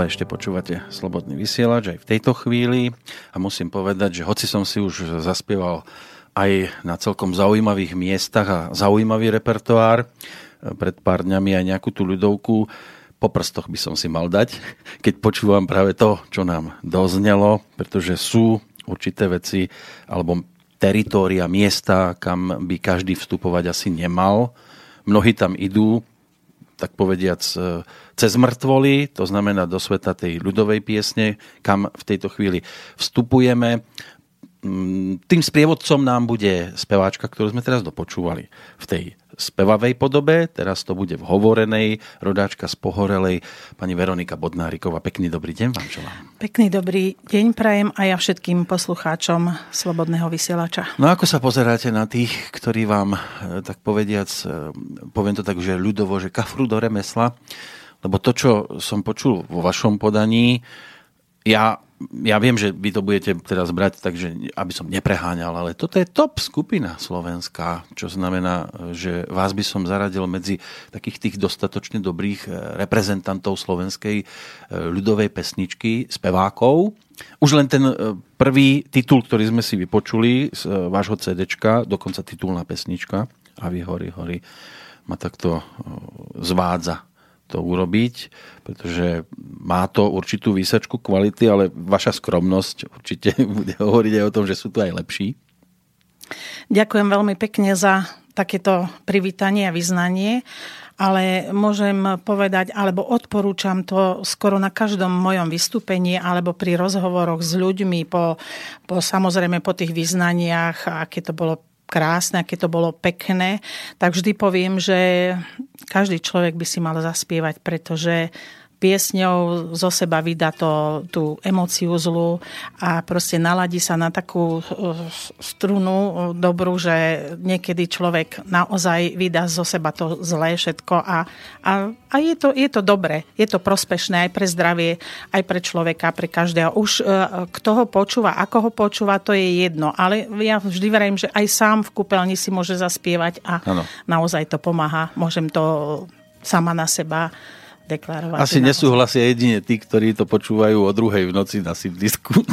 Stále ešte počúvate Slobodný vysielač aj v tejto chvíli a musím povedať, že hoci som si už zaspieval aj na celkom zaujímavých miestach a zaujímavý repertoár, pred pár dňami aj nejakú tú ľudovku, po prstoch by som si mal dať, keď počúvam práve to, čo nám doznelo, pretože sú určité veci alebo teritória, miesta, kam by každý vstupovať asi nemal. Mnohí tam idú tak povediac, e, cez mŕtvoly, to znamená do sveta tej ľudovej piesne, kam v tejto chvíli vstupujeme. Mm, tým sprievodcom nám bude speváčka, ktorú sme teraz dopočúvali v tej spevavej podobe, teraz to bude v hovorenej, rodáčka z Pohorelej, pani Veronika Bodnáriková. Pekný dobrý deň vám želám. Pekný dobrý deň prajem a ja všetkým poslucháčom Slobodného vysielača. No ako sa pozeráte na tých, ktorí vám, e, tak povediac, e, poviem to tak, že ľudovo, že kafru do remesla, lebo to, čo som počul vo vašom podaní, ja ja viem, že vy to budete teraz brať, takže aby som nepreháňal, ale toto je top skupina slovenská, čo znamená, že vás by som zaradil medzi takých tých dostatočne dobrých eh, reprezentantov slovenskej eh, ľudovej pesničky, spevákov. Už len ten eh, prvý titul, ktorý sme si vypočuli z vášho CDčka, dokonca titulná pesnička, a vy hory, hory, ma takto zvádza to urobiť, pretože má to určitú výsačku kvality, ale vaša skromnosť určite bude hovoriť aj o tom, že sú tu aj lepší. Ďakujem veľmi pekne za takéto privítanie a vyznanie, ale môžem povedať, alebo odporúčam to skoro na každom mojom vystúpení alebo pri rozhovoroch s ľuďmi po, po samozrejme po tých vyznaniach, aké to bolo krásne, aké to bolo pekné, tak vždy poviem, že každý človek by si mal zaspievať, pretože piesňou zo seba vydá to, tú emóciu zlu a proste naladí sa na takú uh, strunu uh, dobrú, že niekedy človek naozaj vydá zo seba to zlé všetko a, a, a je, to, je to dobré, je to prospešné aj pre zdravie, aj pre človeka, pre každého. Už uh, kto ho počúva, ako ho počúva, to je jedno, ale ja vždy verím, že aj sám v kúpeľni si môže zaspievať a ano. naozaj to pomáha. Môžem to sama na seba deklarovať. Asi nesúhlasia jedine tí, ktorí to počúvajú o druhej v noci na sídlisku.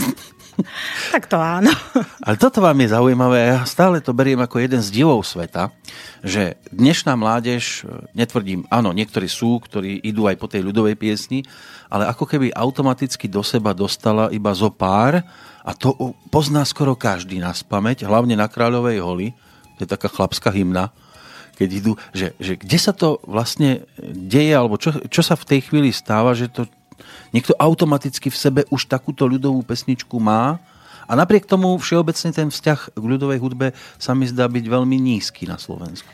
Tak to áno. Ale toto vám je zaujímavé, ja stále to beriem ako jeden z divov sveta, že dnešná mládež, netvrdím, áno, niektorí sú, ktorí idú aj po tej ľudovej piesni, ale ako keby automaticky do seba dostala iba zo pár a to pozná skoro každý na spameť, hlavne na Kráľovej holi, to je taká chlapská hymna, keď idú, že, že kde sa to vlastne deje, alebo čo, čo sa v tej chvíli stáva, že to niekto automaticky v sebe už takúto ľudovú pesničku má a napriek tomu všeobecne ten vzťah k ľudovej hudbe sa mi zdá byť veľmi nízky na Slovensku.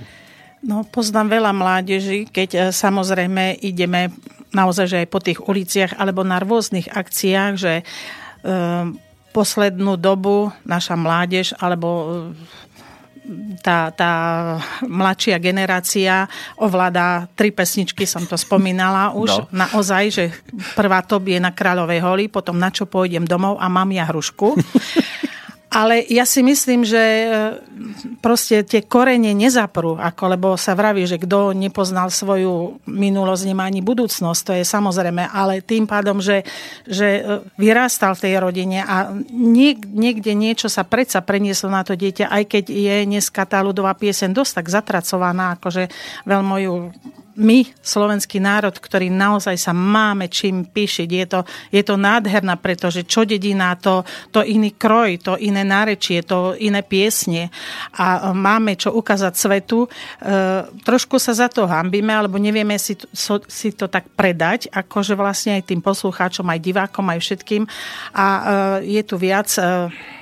No, poznám veľa mládeží, keď e, samozrejme ideme naozaj že aj po tých uliciach alebo na rôznych akciách, že e, poslednú dobu naša mládež alebo e, tá, tá mladšia generácia ovláda tri pesničky, som to spomínala už. No. Naozaj, že prvá top je na Kráľovej holi, potom na čo pôjdem domov a mám ja hrušku. Ale ja si myslím, že e, proste tie korene nezaprú, ako, lebo sa vraví, že kto nepoznal svoju minulosť, nemá ani budúcnosť, to je samozrejme, ale tým pádom, že, že e, vyrástal v tej rodine a niek, niekde niečo sa predsa prenieslo na to dieťa, aj keď je dneska tá ľudová piesen dosť tak zatracovaná, akože veľmi ju my, slovenský národ, ktorý naozaj sa máme čím píšiť. Je to, je to nádherná, pretože čo dedina, to, to iný kroj, to iné nárečie, to iné piesne a máme čo ukázať svetu. E, trošku sa za to hambíme, alebo nevieme si so, si to tak predať, akože vlastne aj tým poslucháčom, aj divákom, aj všetkým. A e, je tu viac... E,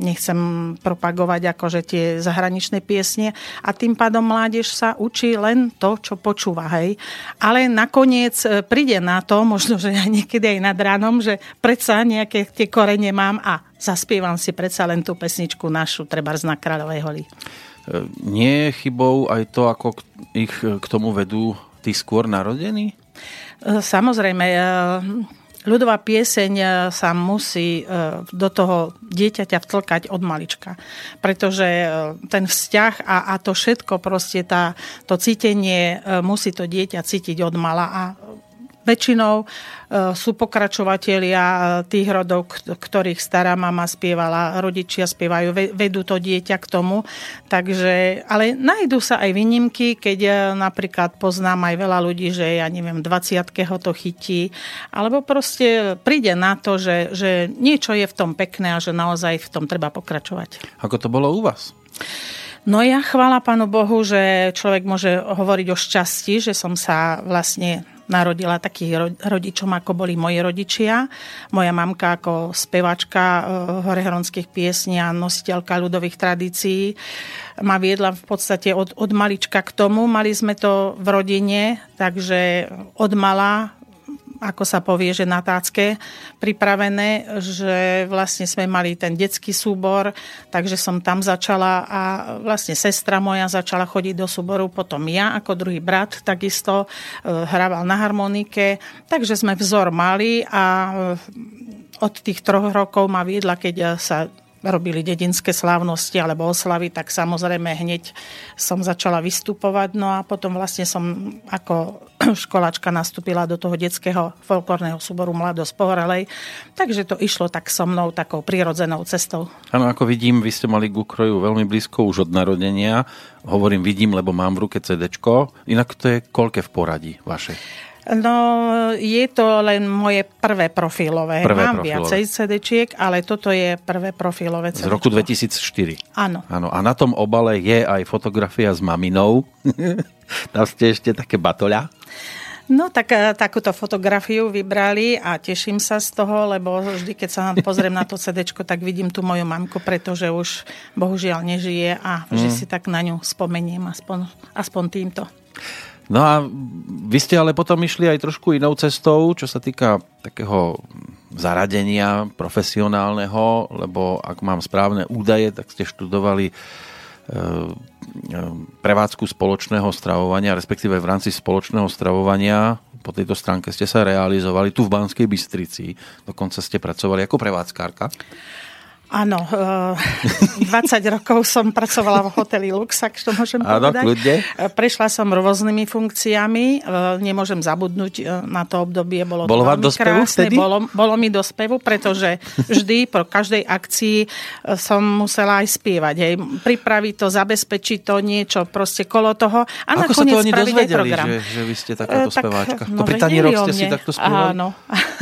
nechcem propagovať akože tie zahraničné piesne a tým pádom mládež sa učí len to, čo počúva, hej. Ale nakoniec e, príde na to, možno, že aj niekedy aj nad ránom, že predsa nejaké tie korene mám a zaspievam si predsa len tú pesničku našu, treba na Kráľovej holi. E, nie je chybou aj to, ako ich k tomu vedú tí skôr narodení? E, samozrejme, ľudová pieseň e, sa musí e, do toho dieťaťa vtlkať od malička. Pretože e, ten vzťah a, a to všetko, proste tá, to cítenie musí to dieťa cítiť od mala a väčšinou sú pokračovatelia tých rodov, ktorých stará mama spievala, rodičia spievajú, vedú to dieťa k tomu. Takže, ale nájdú sa aj výnimky, keď napríklad poznám aj veľa ľudí, že ja neviem, 20 ho to chytí, alebo proste príde na to, že, že niečo je v tom pekné a že naozaj v tom treba pokračovať. Ako to bolo u vás? No ja chvála Pánu Bohu, že človek môže hovoriť o šťastí, že som sa vlastne narodila takých rodičom, ako boli moji rodičia. Moja mamka ako spevačka eh, horehronských piesní a nositeľka ľudových tradícií ma viedla v podstate od, od malička k tomu. Mali sme to v rodine, takže od mala ako sa povie, že na tácke pripravené, že vlastne sme mali ten detský súbor, takže som tam začala a vlastne sestra moja začala chodiť do súboru, potom ja ako druhý brat takisto e, hrával na harmonike, takže sme vzor mali a e, od tých troch rokov ma viedla, keď sa robili dedinské slávnosti alebo oslavy, tak samozrejme hneď som začala vystupovať. No a potom vlastne som ako školačka nastúpila do toho detského folklórneho súboru Mladosť Pohorelej. Takže to išlo tak so mnou takou prirodzenou cestou. Áno, ako vidím, vy ste mali k ukroju veľmi blízko už od narodenia. Hovorím vidím, lebo mám v ruke CD. Inak to je koľké v poradí vaše? No, je to len moje prvé profilové. Prvé Mám profilové. viacej CD-čiek, ale toto je prvé profilové CD. Z roku 2004. Áno. Áno. A na tom obale je aj fotografia s maminou. Tam ste ešte také batoľa. No tak e, takúto fotografiu vybrali a teším sa z toho, lebo vždy, keď sa pozriem na to CD, tak vidím tú moju mamku, pretože už bohužiaľ nežije a mm. si tak na ňu spomeniem aspoň, aspoň týmto. No a vy ste ale potom išli aj trošku inou cestou, čo sa týka takého zaradenia profesionálneho, lebo ak mám správne údaje, tak ste študovali e, e, prevádzku spoločného stravovania, respektíve v rámci spoločného stravovania po tejto stránke ste sa realizovali tu v Banskej Bystrici. Dokonca ste pracovali ako prevádzkárka. Áno, 20 eh, rokov som pracovala v hoteli Lux, ak to môžem Áno, povedať. Kľudne. Eh, prešla som rôznymi funkciami, eh, nemôžem zabudnúť na to obdobie, bolo, bolo to veľmi krásne. Vtedy? Bolo, bolo mi do spevu, pretože vždy po každej akcii som musela aj spievať. Hej. Pripraviť to, zabezpečiť to niečo proste kolo toho a Ako nakoniec sa to oni dozvedeli, program. Že, že vy ste takáto tak, speváčka? No, to pri Tani ste si takto spievali? Áno.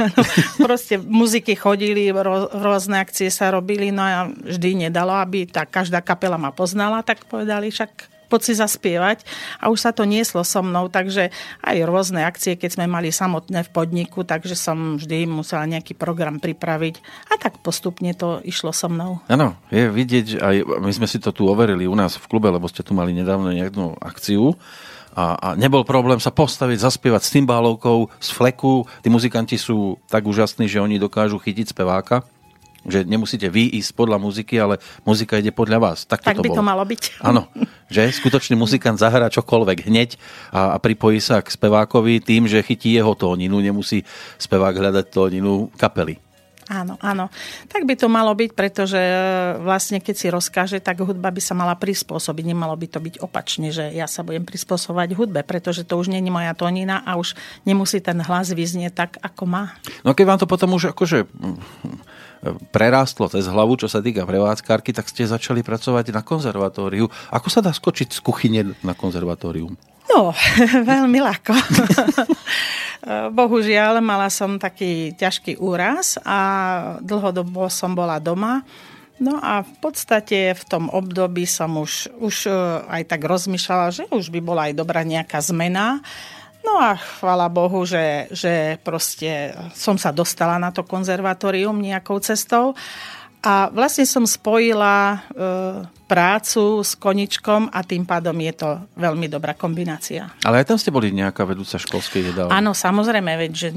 proste muziky chodili, rôzne akcie sa robili robili, no vždy nedalo, aby tá každá kapela ma poznala, tak povedali, však poď si zaspievať a už sa to nieslo so mnou, takže aj rôzne akcie, keď sme mali samotné v podniku, takže som vždy musela nejaký program pripraviť a tak postupne to išlo so mnou. Áno, je vidieť, aj my sme si to tu overili u nás v klube, lebo ste tu mali nedávno nejakú akciu a, a nebol problém sa postaviť, zaspievať s cymbálovkou, z fleku. Tí muzikanti sú tak úžasní, že oni dokážu chytiť speváka že nemusíte vy ísť podľa muziky, ale muzika ide podľa vás. Tak, tak to by bolo. to malo byť. Áno, že skutočný muzikant zahrá čokoľvek hneď a, a pripojí sa k spevákovi tým, že chytí jeho tóninu, nemusí spevák hľadať tóninu kapely. Áno, áno. Tak by to malo byť, pretože e, vlastne keď si rozkáže, tak hudba by sa mala prispôsobiť. Nemalo by to byť opačne, že ja sa budem prispôsobovať hudbe, pretože to už nie je moja tónina a už nemusí ten hlas vyznieť tak, ako má. No keď vám to potom už akože prerástlo cez hlavu, čo sa týka prevádzkárky, tak ste začali pracovať na konzervatóriu. Ako sa dá skočiť z kuchyne na konzervatórium? No, veľmi ľahko. Bohužiaľ, mala som taký ťažký úraz a dlhodobo som bola doma. No a v podstate v tom období som už, už e, aj tak rozmýšľala, že už by bola aj dobrá nejaká zmena. No a chvala Bohu, že, že proste som sa dostala na to konzervatórium nejakou cestou. A vlastne som spojila e, prácu s koničkom a tým pádom je to veľmi dobrá kombinácia. Ale aj tam ste boli nejaká vedúca školskej jedálne. Áno, samozrejme, veď, že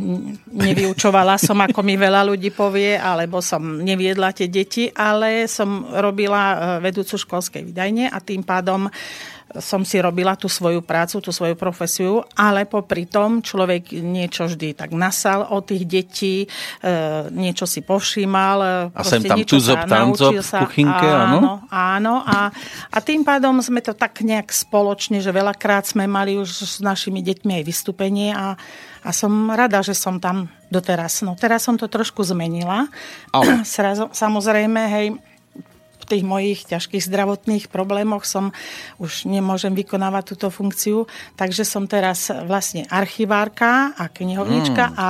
nevyučovala som, ako mi veľa ľudí povie, alebo som neviedla tie deti, ale som robila e, vedúcu školskej vydajne a tým pádom som si robila tú svoju prácu, tú svoju profesiu, ale popri tom človek niečo vždy tak nasal od tých detí, e, niečo si povšímal. A sem tam tuzop, tancop v kuchynke, áno? Áno, áno a, a tým pádom sme to tak nejak spoločne, že veľakrát sme mali už s našimi deťmi aj vystúpenie a, a som rada, že som tam doteraz. No teraz som to trošku zmenila. Ale. Samozrejme, hej, tých mojich ťažkých zdravotných problémoch som už nemôžem vykonávať túto funkciu, takže som teraz vlastne archivárka a knihovnička mm. a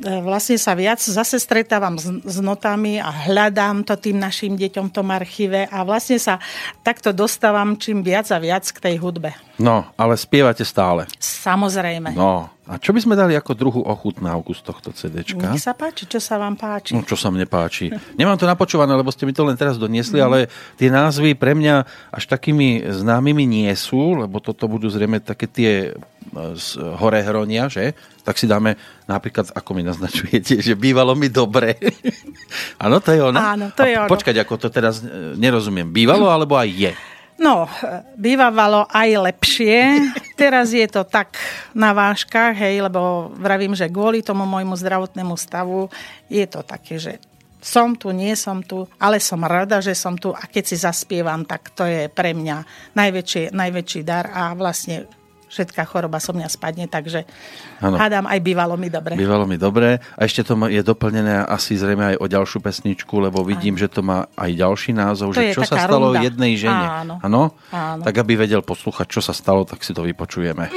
vlastne sa viac zase stretávam s, s notami a hľadám to tým našim deťom v tom archíve a vlastne sa takto dostávam čím viac a viac k tej hudbe. No, ale spievate stále. Samozrejme. No, a čo by sme dali ako druhú ochutnávku z tohto CDčka? Nech sa páči, čo sa vám páči. No, čo sa mne páči. Nemám to napočúvané, lebo ste mi to len teraz doniesli, mm. ale tie názvy pre mňa až takými známymi nie sú, lebo toto budú zrejme také tie e, z hore hronia, že? Tak si dáme napríklad, ako mi naznačujete, že bývalo mi dobre. Áno, to je ono? Áno, to je ono. Počkať, ako to teraz e, nerozumiem. Bývalo alebo aj je? No, bývalo aj lepšie. Teraz je to tak na váškach, hej, lebo vravím, že kvôli tomu môjmu zdravotnému stavu je to také, že som tu, nie som tu, ale som rada, že som tu a keď si zaspievam, tak to je pre mňa najväčší, najväčší dar a vlastne všetká choroba so mňa spadne, takže ano. hádam, aj bývalo mi dobre. Bývalo mi dobre a ešte to je doplnené asi zrejme aj o ďalšiu pesničku, lebo vidím, ano. že to má aj ďalší názov, to že čo sa stalo runda. jednej žene. Áno. Áno? Áno. Tak aby vedel poslúchať, čo sa stalo, tak si to vypočujeme.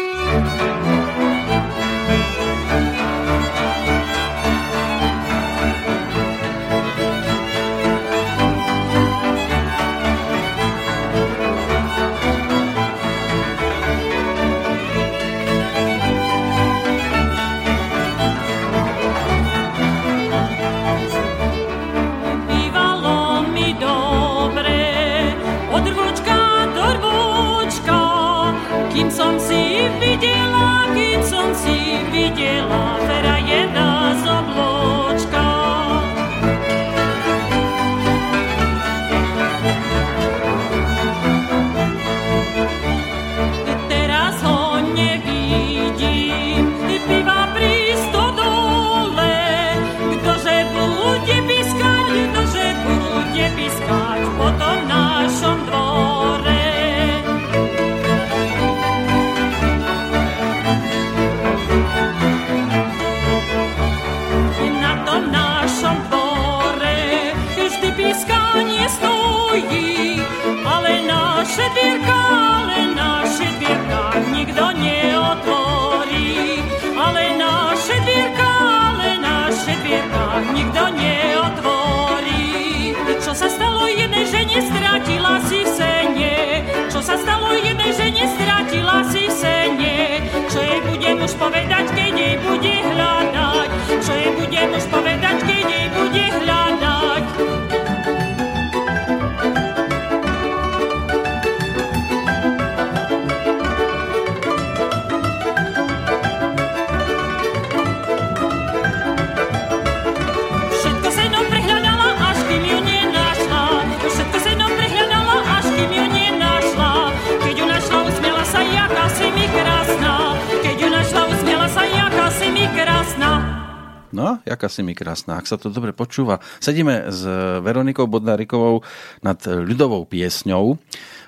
sa stalo jednej žene, stratila si sene. Čo jej budem už povedať, keď jej bude hľadať? Čo jej bude už povedať, keď jaká si mi krásna, ak sa to dobre počúva. Sedíme s Veronikou Bodnárikovou nad ľudovou piesňou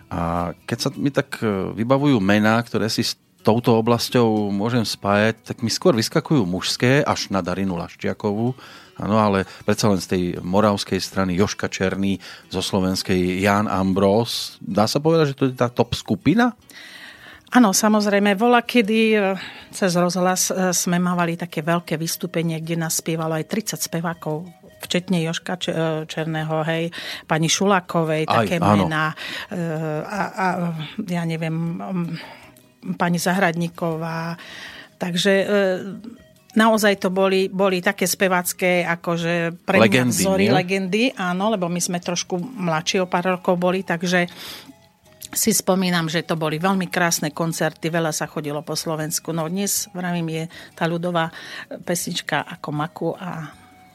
a keď sa mi tak e, vybavujú mená, ktoré si s touto oblasťou môžem spájať, tak mi skôr vyskakujú mužské až na Darinu Laščiakovú, Áno, ale predsa len z tej moravskej strany Joška Černý, zo slovenskej Jan Ambrós. Dá sa povedať, že to je tá top skupina? Áno, samozrejme, vola, kedy e, cez rozhlas e, sme mávali také veľké vystúpenie, kde nás spievalo aj 30 spevákov včetne Joška e, Černého, hej, pani Šulakovej, Aj, také áno. mená, a, a ja neviem, pani Zahradníková. Takže naozaj to boli, boli také spevácké, akože pre legendy, mňa vzory, nie? legendy, áno, lebo my sme trošku mladší o pár rokov boli, takže si spomínam, že to boli veľmi krásne koncerty, veľa sa chodilo po Slovensku. No dnes, vravím, je tá ľudová pesnička ako maku a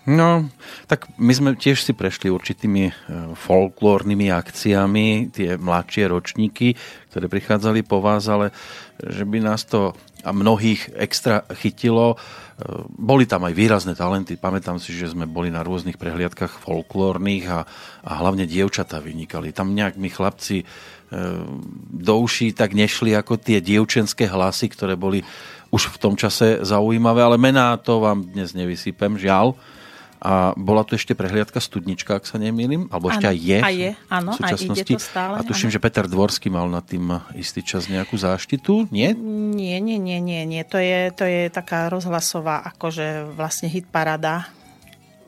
No, tak my sme tiež si prešli určitými e, folklórnymi akciami, tie mladšie ročníky, ktoré prichádzali po vás, ale že by nás to a mnohých extra chytilo. E, boli tam aj výrazné talenty. Pamätám si, že sme boli na rôznych prehliadkach folklórnych a, a hlavne dievčatá vynikali. Tam nejak my chlapci e, do uší tak nešli ako tie dievčenské hlasy, ktoré boli už v tom čase zaujímavé, ale mená to vám dnes nevysypem, žiaľ. A bola tu ešte prehliadka Studnička, ak sa nemýlim, alebo ešte Áno, aj je. aj je, áno, v aj ide to stále, a tuším, áno. že Peter Dvorský mal na tým istý čas nejakú záštitu, nie? Nie, nie, nie, nie, nie. To je, to je taká rozhlasová, akože vlastne hit parada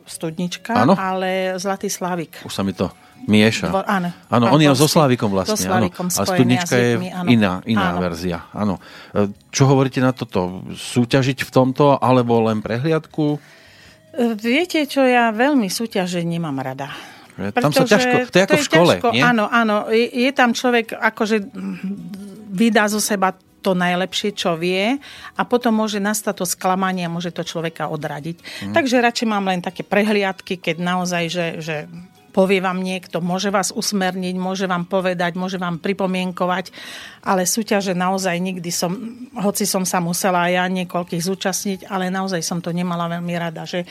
Studnička, Áno. ale Zlatý Slávik. Už sa mi to mieša. Dvor- áno. Áno, on je so. Slávikom vlastne. So Slávikom áno. A Studnička je áno. iná, iná Áno. verzia. Áno. E, Čo hovoríte na toto? Súťažiť v tomto, alebo len prehliadku? E, Viete, čo ja veľmi súťaže nemám rada. Že tam sa ťažko, to je ako v škole, ťažko, nie? Áno, áno. Je, je tam človek, akože vydá zo seba to najlepšie, čo vie a potom môže nastať to sklamanie a môže to človeka odradiť. Mm. Takže radšej mám len také prehliadky, keď naozaj, že, že povie vám niekto, môže vás usmerniť, môže vám povedať, môže vám pripomienkovať, ale súťaže naozaj nikdy som, hoci som sa musela aj ja niekoľkých zúčastniť, ale naozaj som to nemala veľmi rada, že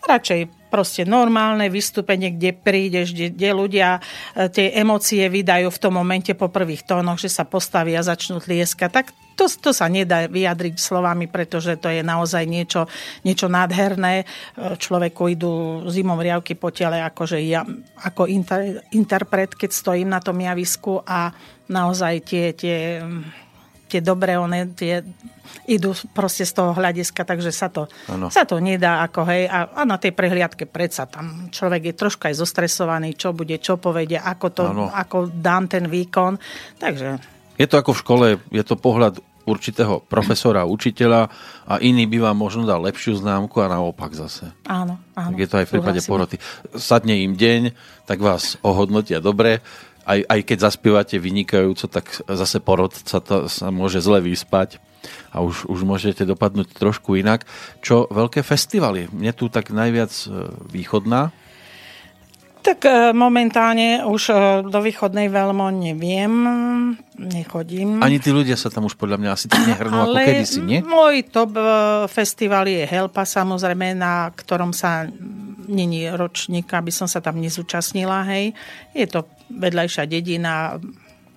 radšej proste normálne vystúpenie, kde prídeš, kde, kde ľudia e, tie emócie vydajú v tom momente po prvých tónoch, že sa postavia a začnú tlieskať. Tak to, to sa nedá vyjadriť slovami, pretože to je naozaj niečo, niečo nádherné. E, Človeku idú zimom riavky po tele, akože ja, ako inter, interpret, keď stojím na tom javisku a naozaj tie, tie tie dobré, one, tie idú proste z toho hľadiska, takže sa to, Áno. sa to nedá ako hej. A, a na tej prehliadke predsa tam človek je troška aj zostresovaný, čo bude, čo povedia, ako, to, Áno. ako dám ten výkon. Takže Je to ako v škole, je to pohľad určitého profesora, učiteľa a iný by vám možno dal lepšiu známku a naopak zase. áno, áno. Tak je to aj v prípade súhlasím. poroty. Sadne im deň, tak vás ohodnotia dobre. Aj, aj keď zaspievate vynikajúco, tak zase porod sa, to, sa môže zle vyspať a už, už môžete dopadnúť trošku inak. Čo veľké festivaly? Mne tu tak najviac e, východná. Tak e, momentálne už e, do východnej veľmo neviem, nechodím. Ani tí ľudia sa tam už podľa mňa asi tak nehrnú ako kedysi, nie? môj top e, festival je Helpa samozrejme, na ktorom sa není ročník, aby som sa tam nezúčastnila, hej. Je to vedľajšia dedina,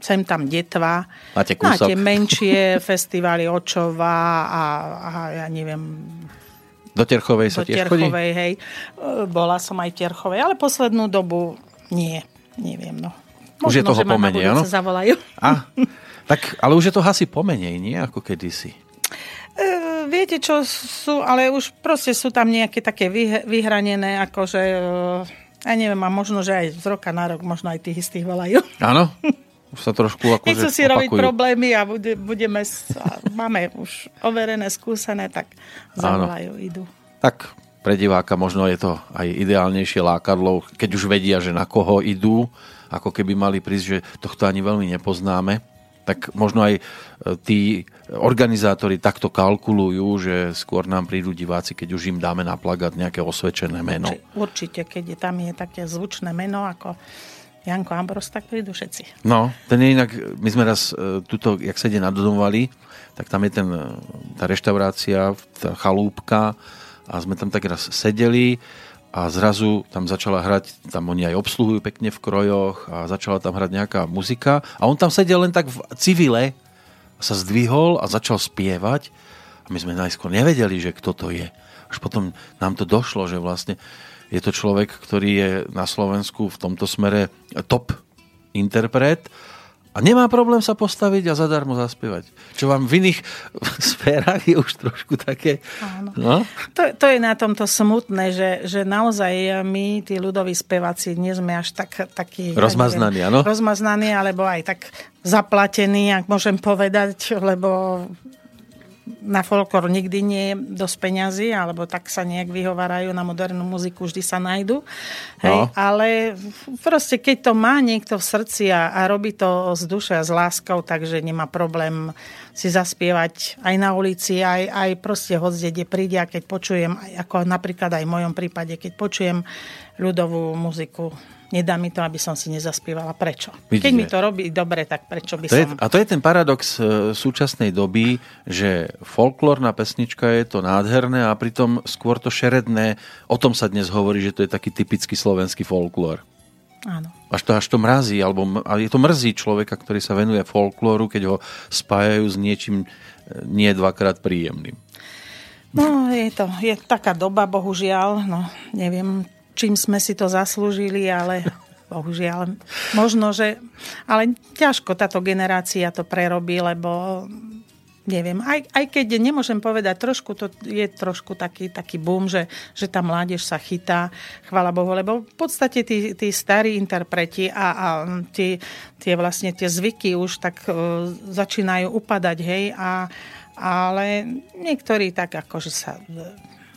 sem tam detva. Máte kúsok. Máte menšie festivaly Očova a, a ja neviem, Do Terchovej sa do tiež chodí? Terchovej, hej. E, Bola som aj Terchovej, ale poslednú dobu nie, neviem, no. Už je toho pomenej, áno? zavolajú. A, tak, ale už je to asi pomenej, nie ako kedysi. E, viete, čo sú, ale už proste sú tam nejaké také vyh- vyhranené, akože, e, ja neviem, a možno, že aj z roka na rok, možno aj tých istých volajú. Áno? Už sa trošku akože Nechcú si robiť opakujú. problémy a bude, budeme, a máme už overené, skúsené, tak zavolajú, idú. Tak pre diváka možno je to aj ideálnejšie lákadlo, keď už vedia, že na koho idú, ako keby mali prísť, že tohto ani veľmi nepoznáme. Tak možno aj e, tí organizátori takto kalkulujú, že skôr nám prídu diváci, keď už im dáme na plagát nejaké osvedčené meno. Či- Určite, keď je, tam je také zvučné meno ako Janko Ambros, tak prídu všetci. No, ten je inak, my sme raz e, tuto, jak sa ide na Donovali, tak tam je ten, e, tá reštaurácia, tá chalúbka a sme tam tak raz sedeli a zrazu tam začala hrať, tam oni aj obsluhujú pekne v krojoch a začala tam hrať nejaká muzika a on tam sedel len tak v civile, sa zdvihol a začal spievať a my sme najskôr nevedeli, že kto to je. Až potom nám to došlo, že vlastne je to človek, ktorý je na Slovensku v tomto smere top interpret a nemá problém sa postaviť a zadarmo zaspievať. Čo vám v iných sférach je už trošku také... Áno. No? To, to je na tomto smutné, že, že naozaj my, tí ľudoví speváci, nie sme až tak, takí... Rozmaznaní, áno? Rozmaznaní, alebo aj tak zaplatení, ak môžem povedať, lebo na folklor nikdy nie je dosť peňazí, alebo tak sa nejak vyhovárajú na modernú muziku, vždy sa nájdu. Hej, no. Ale proste, keď to má niekto v srdci a, a robí to z duše a s láskou, takže nemá problém si zaspievať aj na ulici, aj, aj proste hoď, kde príde a keď počujem, ako napríklad aj v mojom prípade, keď počujem ľudovú muziku, nedá mi to, aby som si nezaspievala. Prečo? Vidíte. Keď mi to robí dobre, tak prečo by to som... Je, a to je ten paradox e, súčasnej doby, že folklórna pesnička je to nádherné a pritom skôr to šeredné, o tom sa dnes hovorí, že to je taký typický slovenský folklór. Áno. Až to, až to mrazí, alebo je to mrzí človeka, ktorý sa venuje folklóru, keď ho spájajú s niečím e, nie dvakrát príjemným. No, je to je taká doba, bohužiaľ, no, neviem, čím sme si to zaslúžili, ale bohužiaľ. Možno, že... Ale ťažko táto generácia to prerobí, lebo neviem, aj, aj keď nemôžem povedať, trošku to je trošku taký, taký boom, že, že tá mládež sa chytá, chvala Bohu, lebo v podstate tí, tí starí interpreti a, a tie, tie vlastne tie zvyky už tak uh, začínajú upadať, hej, a, ale niektorí tak akože sa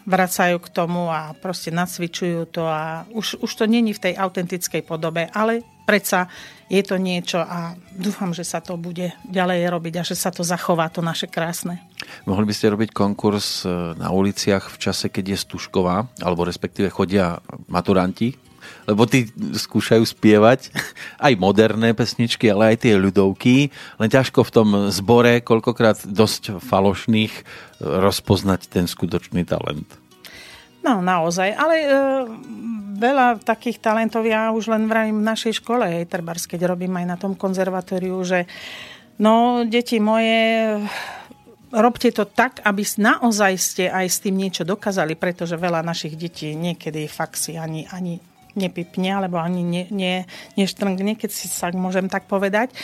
vracajú k tomu a proste nacvičujú to a už, už to není v tej autentickej podobe, ale predsa je to niečo a dúfam, že sa to bude ďalej robiť a že sa to zachová, to naše krásne. Mohli by ste robiť konkurs e, na uliciach v čase, keď je Stužková, alebo respektíve chodia maturanti lebo tí skúšajú spievať aj moderné pesničky, ale aj tie ľudovky, len ťažko v tom zbore, koľkokrát dosť falošných, e, rozpoznať ten skutočný talent. No, naozaj, ale e, veľa takých talentov ja už len vravím v našej škole, hej, trebárs, keď robím aj na tom konzervatóriu, že no, deti moje, robte to tak, aby naozaj ste aj s tým niečo dokázali, pretože veľa našich detí niekedy fakt si ani, ani nepipne, alebo ani ne, ne, neštrngne, keď si sa môžem tak povedať, e,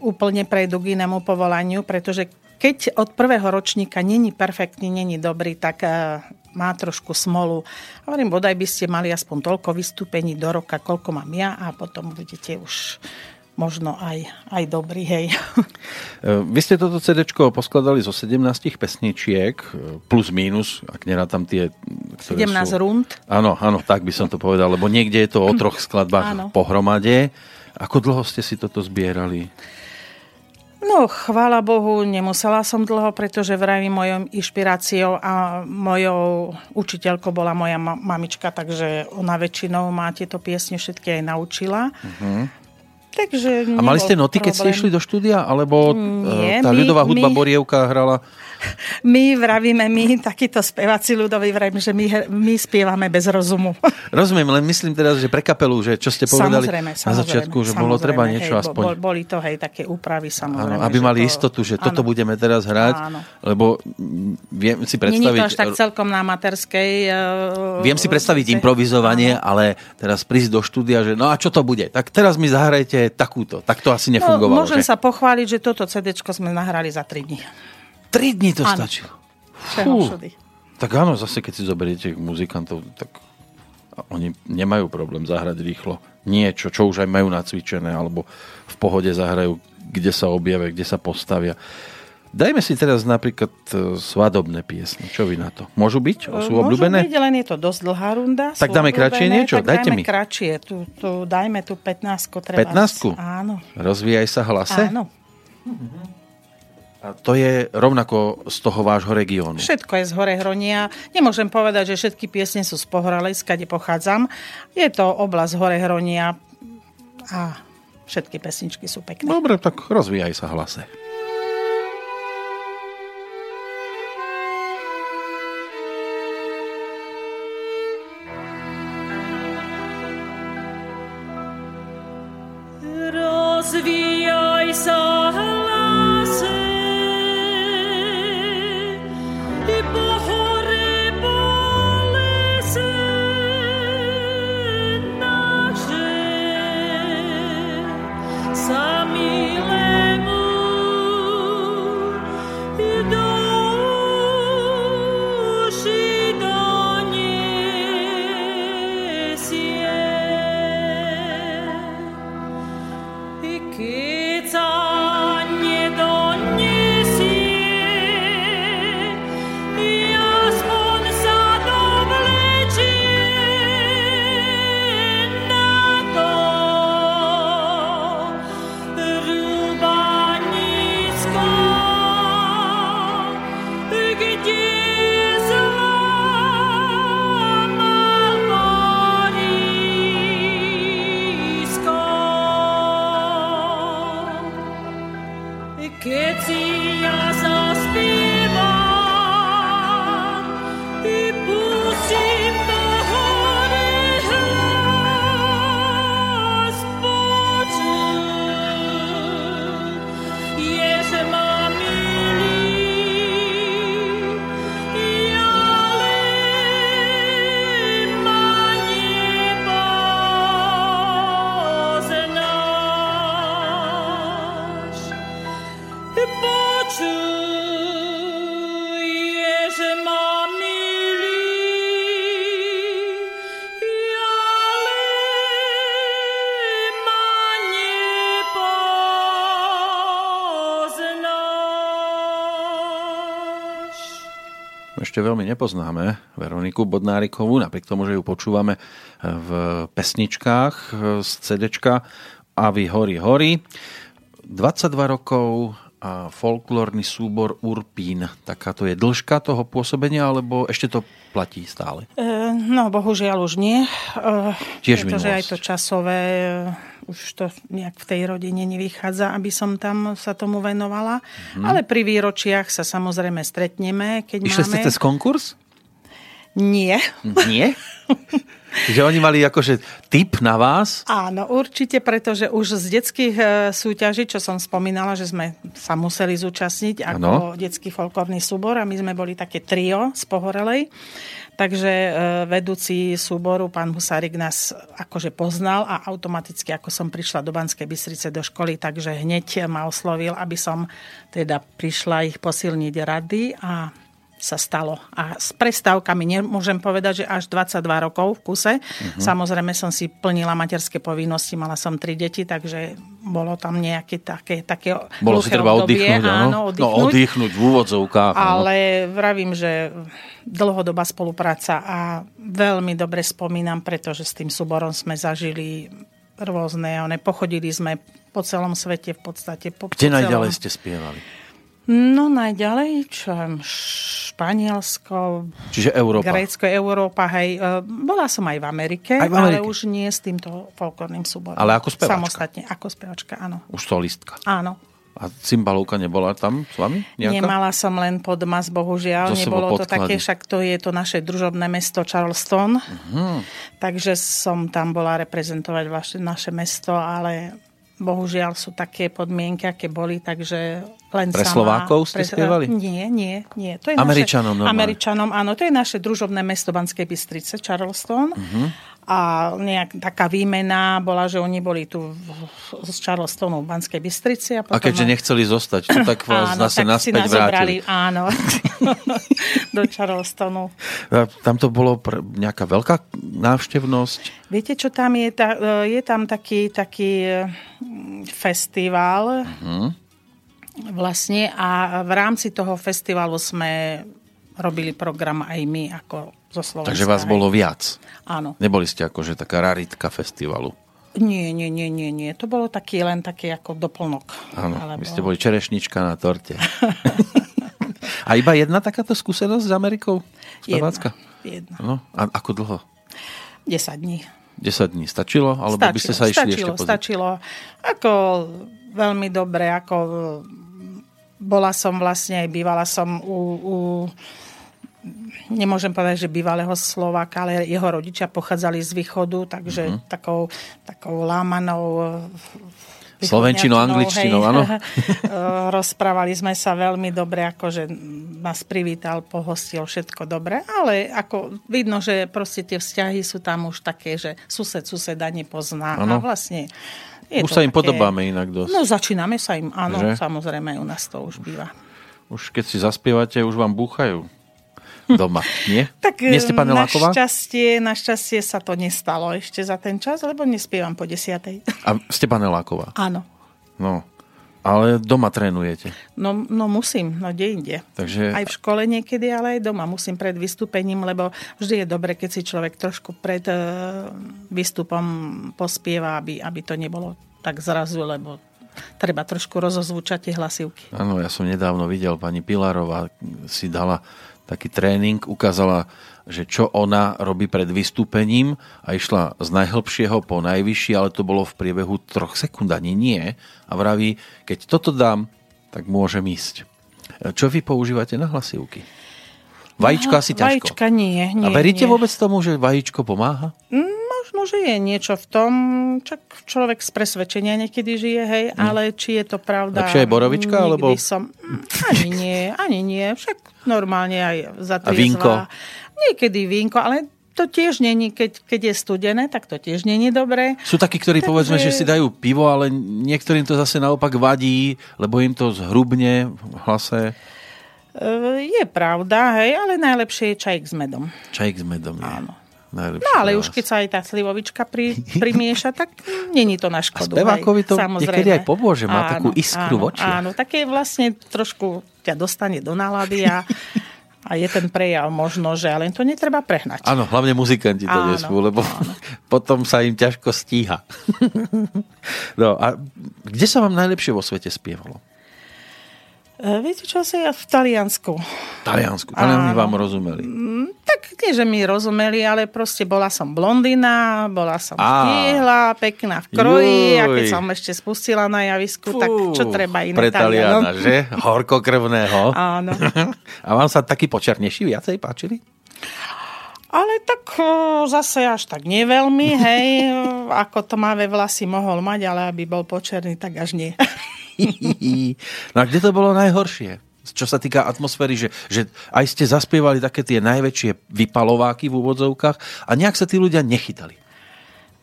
úplne prejdu k inému povolaniu, pretože keď od prvého ročníka není perfektný, není dobrý, tak e, má trošku smolu. Hovorím, bodaj by ste mali aspoň toľko vystúpení do roka, koľko mám ja a potom budete už možno aj, aj dobrý, hej. E, vy ste toto CD poskladali zo 17 pesničiek, e, plus minus, ak tam tie... 17 sú... rund. Áno, áno, tak by som to povedal, lebo niekde je to o troch skladbách áno. pohromade. Ako dlho ste si toto zbierali? No, chvála Bohu, nemusela som dlho, pretože vrajím mojou inšpiráciou a mojou učiteľkou bola moja mamička, takže ona väčšinou má tieto piesne všetky aj naučila. Uh-huh. Takže a mali ste noty, keď ste išli do štúdia? Alebo Nie, tá my, ľudová hudba my, Borievka hrala? My vravíme, my takíto speváci ľudoví vravíme, že my, my spievame bez rozumu. Rozumiem, len myslím teraz, že pre kapelu, že čo ste povedali samozrejme, samozrejme, na začiatku, že bolo treba niečo hej, aspoň... Boli to hej také úpravy samozrejme. Áno, aby mali to, istotu, že áno, toto budeme teraz hrať, áno. lebo viem si predstaviť... Není to až tak celkom na materskej... Uh, viem si predstaviť improvizovanie, áno. ale teraz prísť do štúdia, že no a čo to bude? Tak teraz mi zahrajte takúto. Tak to asi nefungovalo. No, môžem že? sa pochváliť, že toto CD sme nahrali za 3 dní. 3 dní to áno. stačilo? Fú. Tak áno, zase keď si zoberiete muzikantov, tak oni nemajú problém zahrať rýchlo niečo, čo už aj majú nacvičené, alebo v pohode zahrajú, kde sa objavia, kde sa postavia. Dajme si teraz napríklad e, svadobné piesne. Čo vy na to? Môžu byť? Sú Môžu obľúbené? byť, len je to dosť dlhá runda. Tak dáme kratšie niečo? Tak Dajte dajme mi. kratšie. Tu, tu, dajme tu 15 15 Áno. Rozvíjaj sa hlase? Áno. A to je rovnako z toho vášho regiónu? Všetko je z hore Hronia. Nemôžem povedať, že všetky piesne sú z Pohoralej, skade pochádzam. Je to oblasť hore Hronia a všetky pesničky sú pekné. Dobre, tak rozvíjaj sa hlase. Ešte veľmi nepoznáme Veroniku Bodnárikovú, napriek tomu, že ju počúvame v pesničkách z CDčka Avi Hory Hory. 22 rokov a folklórny súbor Urpín. Takáto je dĺžka toho pôsobenia, alebo ešte to platí stále? E, no, bohužiaľ už nie. E, Tiež pretože minulosť. aj to časové už to nejak v tej rodine nevychádza, aby som tam sa tomu venovala. Hmm. Ale pri výročiach sa samozrejme stretneme. Keď Išli máme... ste cez konkurs? Nie. Nie? Že oni mali akože tip na vás? Áno, určite, pretože už z detských e, súťaží, čo som spomínala, že sme sa museli zúčastniť ako ano. detský folklórny súbor a my sme boli také trio z Pohorelej, Takže e, vedúci súboru, pán Husárik, nás akože poznal a automaticky, ako som prišla do Banskej Bystrice do školy, takže hneď ma oslovil, aby som teda prišla ich posilniť rady a sa stalo. A s prestávkami nemôžem povedať, že až 22 rokov v kuse. Uh-huh. Samozrejme som si plnila materské povinnosti, mala som tri deti, takže bolo tam nejaké také, také Bolo si treba obdobie, oddychnúť, áno? oddychnúť. No, oddychnúť v úvodzovkách. Ale áno. vravím, že dlhodobá spolupráca a veľmi dobre spomínam, pretože s tým súborom sme zažili rôzne, one, pochodili sme po celom svete v podstate. Po, Kde po najďalej ste spievali? No najďalej, čo Španielsko, Čiže Európa. Grécko, Európa, hej. E, bola som aj v Amerike, aj v Amerike. ale už nie s týmto folklórnym súborom. Ale ako spevačka? Samostatne, ako spevačka, áno. Už solistka. Áno. A cymbalovka nebola tam s vami? Nejaká? Nemala som len podmas, bohužiaľ. To Nebolo to také, však to je to naše družobné mesto Charleston. Uh-huh. Takže som tam bola reprezentovať vaše, naše mesto, ale bohužiaľ sú také podmienky, aké boli, takže len Pre sama, Slovákov ste pre, spievali? Nie, nie, nie. To je Američanom naše, Američanom, áno. To je naše družobné mesto Banskej Bystrice, Charleston. Uh-huh. A nejak taká výmena bola, že oni boli tu z Charlestonu v Banskej Bystrici. A, potom... a keďže nechceli zostať, to tak vás áno, zase tak naspäť vrátili. Áno, do Charlestonu. Tam to bolo pr- nejaká veľká návštevnosť? Viete, čo tam je? Ta, je tam taký, taký festival, uh-huh. vlastne a v rámci toho festivalu sme robili program aj my ako zo Slovenska. Takže vás bolo viac? Áno. Neboli ste akože taká raritka festivalu? Nie, nie, nie, nie, nie. To bolo taký len taký ako doplnok. Áno, alebo... vy ste boli čerešnička na torte. a iba jedna takáto skúsenosť s Amerikou? Jedna. jedna. No, a ako dlho? 10 dní. 10 dní stačilo? Alebo stačilo, by ste sa išli stačilo, ešte pozrieť? Stačilo. Ako veľmi dobre, ako bola som vlastne bývala som u, u nemôžem povedať, že bývalého Slováka, ale jeho rodičia pochádzali z východu, takže uh-huh. takou, takou lámanou Slovenčinou, angličtinou, áno. Rozprávali sme sa veľmi dobre, akože nás privítal, pohostil, všetko dobre, ale ako vidno, že proste tie vzťahy sú tam už také, že sused suseda nepozná ano. a vlastne je už sa im také... podobáme inak dosť. No začíname sa im, áno, že? samozrejme u nás to už býva. Už keď si zaspievate, už vám búchajú doma, nie? tak nie ste paneláková? Našťastie, našťastie sa to nestalo ešte za ten čas, lebo nespievam po desiatej. A ste paneláková? Áno. No, ale doma trénujete? No, no musím, no kde inde. Takže... Aj v škole niekedy, ale aj doma musím pred vystúpením, lebo vždy je dobre, keď si človek trošku pred uh, výstupom pospieva, aby, aby to nebolo tak zrazu, lebo treba trošku rozozvučať tie hlasivky. Áno, ja som nedávno videl, pani Pilarová si dala taký tréning, ukázala, že čo ona robí pred vystúpením a išla z najhlbšieho po najvyšší, ale to bolo v priebehu troch sekúnd, ani nie. A vraví, keď toto dám, tak môžem ísť. Čo vy používate na hlasivky? Vajíčko asi ťažko. Vajíčka nie, nie. A veríte nie. vôbec tomu, že vajíčko pomáha? Mm, možno, že je niečo v tom, čak človek z presvedčenia niekedy žije, hej, mm. ale či je to pravda... Lepšie aj borovička, nikdy alebo... som... Mm, ani nie, ani nie, však normálne aj za A vínko? Niekedy vínko, ale to tiež není, keď, keď je studené, tak to tiež není dobré. Sú takí, ktorí Takže... povedzme, že si dajú pivo, ale niektorým to zase naopak vadí, lebo im to zhrubne v hlase. Je pravda, hej, ale najlepšie je čajík s medom. Čajík s medom je. Áno. Najlepšie No ale už keď sa aj tá slivovička pri, primieša, tak není to na A škodu. spevákovi hej, to samozrejme. niekedy aj pomôže, má takú iskru áno, v očiach. Áno, také vlastne trošku ťa dostane do nálady a, a je ten prejav možno, že ale to netreba prehnať. Áno, hlavne muzikanti to Áno, nesmú, lebo potom sa im ťažko stíha. no a kde sa vám najlepšie vo svete spievalo? E, Viete čo, asi ja v Taliansku. V Taliansku. Taliani vám rozumeli. Mm, Tak nie, že mi rozumeli, ale proste bola som blondina, bola som Á. štíhla, pekná v kroji a keď Juj. som ešte spustila na javisku, tak čo treba iné Pre Talianom? Taliana, že? Horkokrvného. Áno. A vám sa takí počernejší viacej páčili? Ale tak zase až tak neveľmi, hej, ako to máve vlasy mohol mať, ale aby bol počerný, tak až nie. No a kde to bolo najhoršie? Čo sa týka atmosféry, že, že aj ste zaspievali také tie najväčšie vypalováky v úvodzovkách a nejak sa tí ľudia nechytali.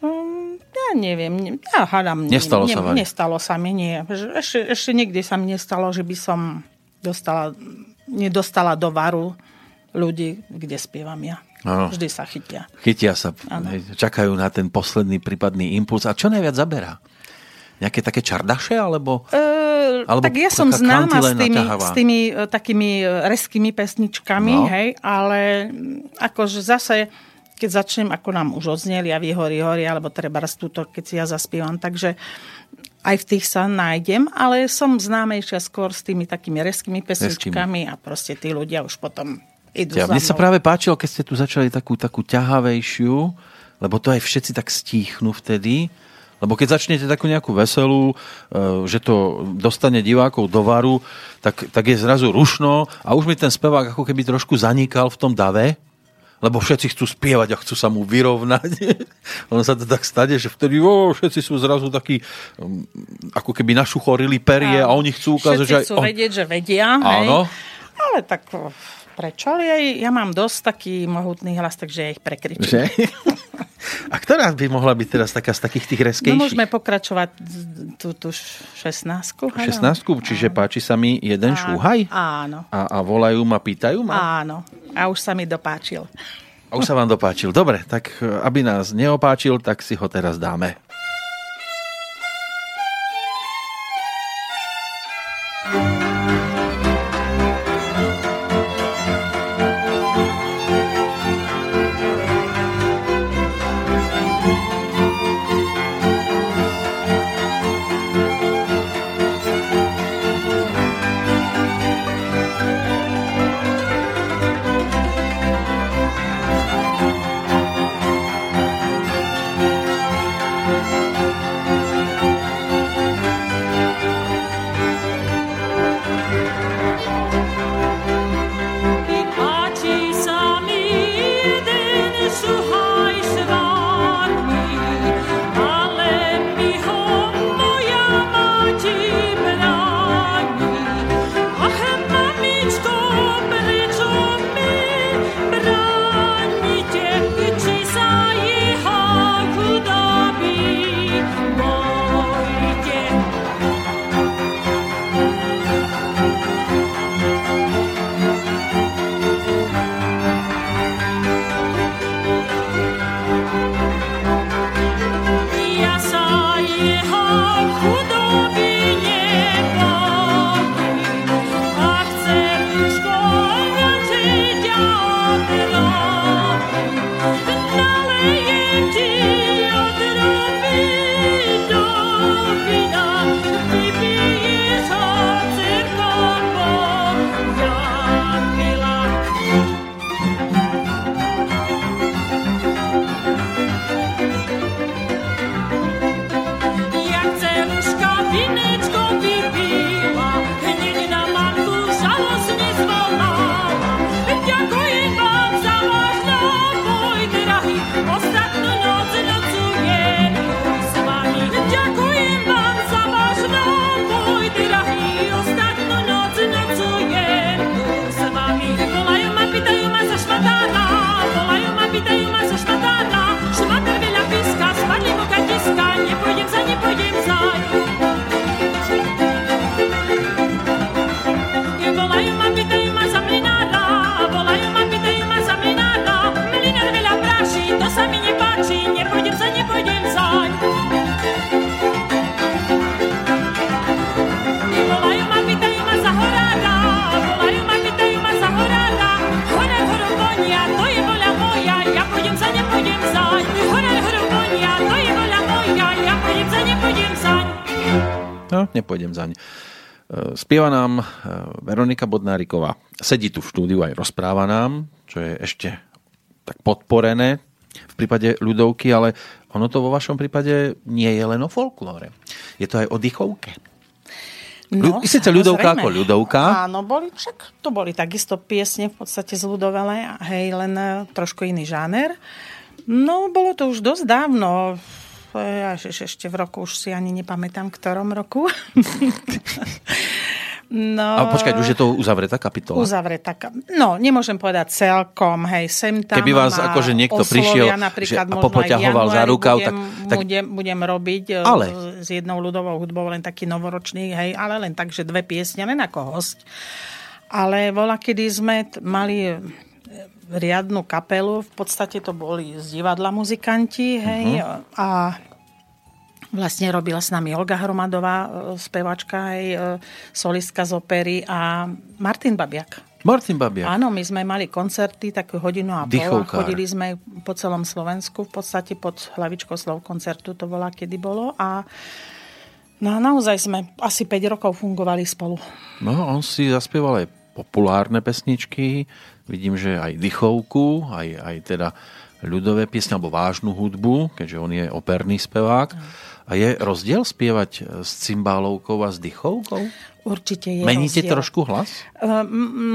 Um, ja neviem, ne- ja hádam. Nestalo ne, sa vám? Nestalo sa mi, nie. Ešte, ešte nikdy sa mi nestalo, že by som dostala, nedostala do varu ľudí, kde spievam ja. Áno. Vždy sa chytia. Chytia sa, hej, čakajú na ten posledný prípadný impuls. A čo najviac zaberá? Nejaké také čardaše, alebo... E, Alebo tak ja som známa s tými, s tými e, takými e, reskými pesničkami, No. hej, ale mm, akože zase, keď začnem, ako nám už odzneli a hori, hori, alebo treba túto, keď si ja zaspievam, takže aj v tých sa nájdem, ale som známejšia skôr s tými takými reskými pesničkami a proste tí ľudia už potom idú Ja, za mne sa mnou. práve páčilo, keď ste tu začali takú, takú ťahavejšiu, lebo to aj všetci tak stíchnú vtedy. Lebo keď začnete takú nejakú veselú, e, že to dostane divákov do varu, tak, tak je zrazu rušno a už mi ten spevák ako keby trošku zanikal v tom dave, lebo všetci chcú spievať a chcú sa mu vyrovnať. ono sa to tak stane, že vtedy o, všetci sú zrazu takí, um, ako keby našuchorili perie a oni chcú ukázať, že aj chcú on... vedieť, že vedia. Hej. Áno. Ale tak prečo? Ja, ja mám dosť taký mohutný hlas, takže ja ich prekričím. Že? A ktorá by mohla byť teraz taká z takých tých No reskejších? môžeme pokračovať tú, tú 16. 16, čiže páči sa mi jeden šúhaj? Áno, A, a volajú ma, pýtajú ma? áno. A už sa mi dopáčil. A už sa vám dopáčil. Dobre, tak e, aby nás neopáčil, tak si ho teraz dáme. Spieva nám e, Veronika Bodnáriková. Sedí tu v štúdiu aj rozpráva nám, čo je ešte tak podporené v prípade ľudovky, ale ono to vo vašom prípade nie je len o folklóre. Je to aj o dychovke. No, Sice ľudovka ako ľudovka. Áno, boli, však to boli takisto piesne v podstate z ľudovele, hej, len e, trošku iný žáner. No, bolo to už dosť dávno, až ešte v roku, už si ani nepamätám, ktorom roku. No, a počkať, už je to uzavretá kapitola? Uzavretá. No, nemôžem povedať celkom, hej, sem tam Keby vás akože niekto prišiel že, a popoťahoval za rukav, tak, tak... Budem, budem robiť e, ale... s jednou ľudovou hudbou len taký novoročný, hej, ale len tak, že dve piesne, len ako host. Ale vola, kedy sme mali e, riadnu kapelu, v podstate to boli z divadla muzikanti, hej, uh-huh. a Vlastne robila s nami Olga Hromadová, e, spevačka, aj e, solistka z opery a Martin Babiak. Martin Babiak. Áno, my sme mali koncerty takú hodinu a pol. Chodili sme po celom Slovensku, v podstate pod hlavičkou slov koncertu to bola, kedy bolo. A no, naozaj sme asi 5 rokov fungovali spolu. No, on si zaspieval aj populárne pesničky. Vidím, že aj dychovku, aj, aj teda ľudové piesne alebo vážnu hudbu, keďže on je operný spevák. A je rozdiel spievať e, s cymbálovkou a s dychovkou? Určite je Meníte rozdiel. trošku hlas? Uh,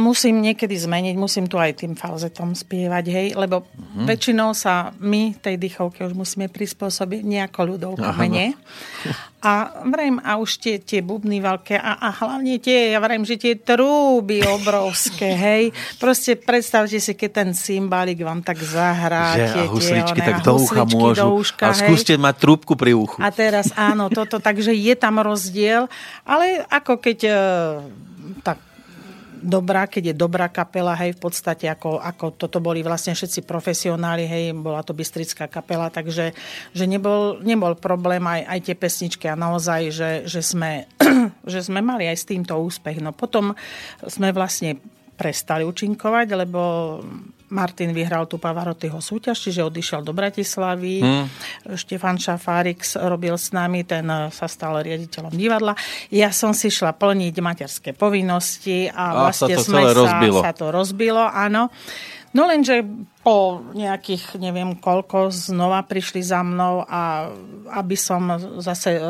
musím niekedy zmeniť, musím tu aj tým falzetom spievať, hej, lebo uh-huh. väčšinou sa my tej dychovke už musíme prispôsobiť nejako ľudovku mene. A vrajím, a už tie, tie bubny veľké a, a hlavne tie, ja vrajím, že tie trúby obrovské, hej. Proste predstavte si, keď ten cymbálik vám tak zahrá. Že tie, a husličky tie, tak do ucha môžu. Do uška, a skúste hej. mať trúbku pri uchu. A teraz áno, toto, takže je tam rozdiel, ale ako keď e, tak dobrá, keď je dobrá kapela, hej, v podstate ako, ako toto boli vlastne všetci profesionáli, hej, bola to bystrická kapela, takže že nebol, nebol problém aj, aj tie pesničky a naozaj, že, že, sme, že sme mali aj s týmto úspech. No potom sme vlastne prestali účinkovať, lebo Martin vyhral tú Pavarotyho súťaž, čiže odišiel do Bratislavy. Hmm. Štefan Šafárik robil s nami, ten sa stal riaditeľom divadla. Ja som si šla plniť materské povinnosti a, a vlastne sa to sme sa, rozbilo. sa to rozbilo, áno. No lenže po nejakých, neviem koľko, znova prišli za mnou a aby som zase e,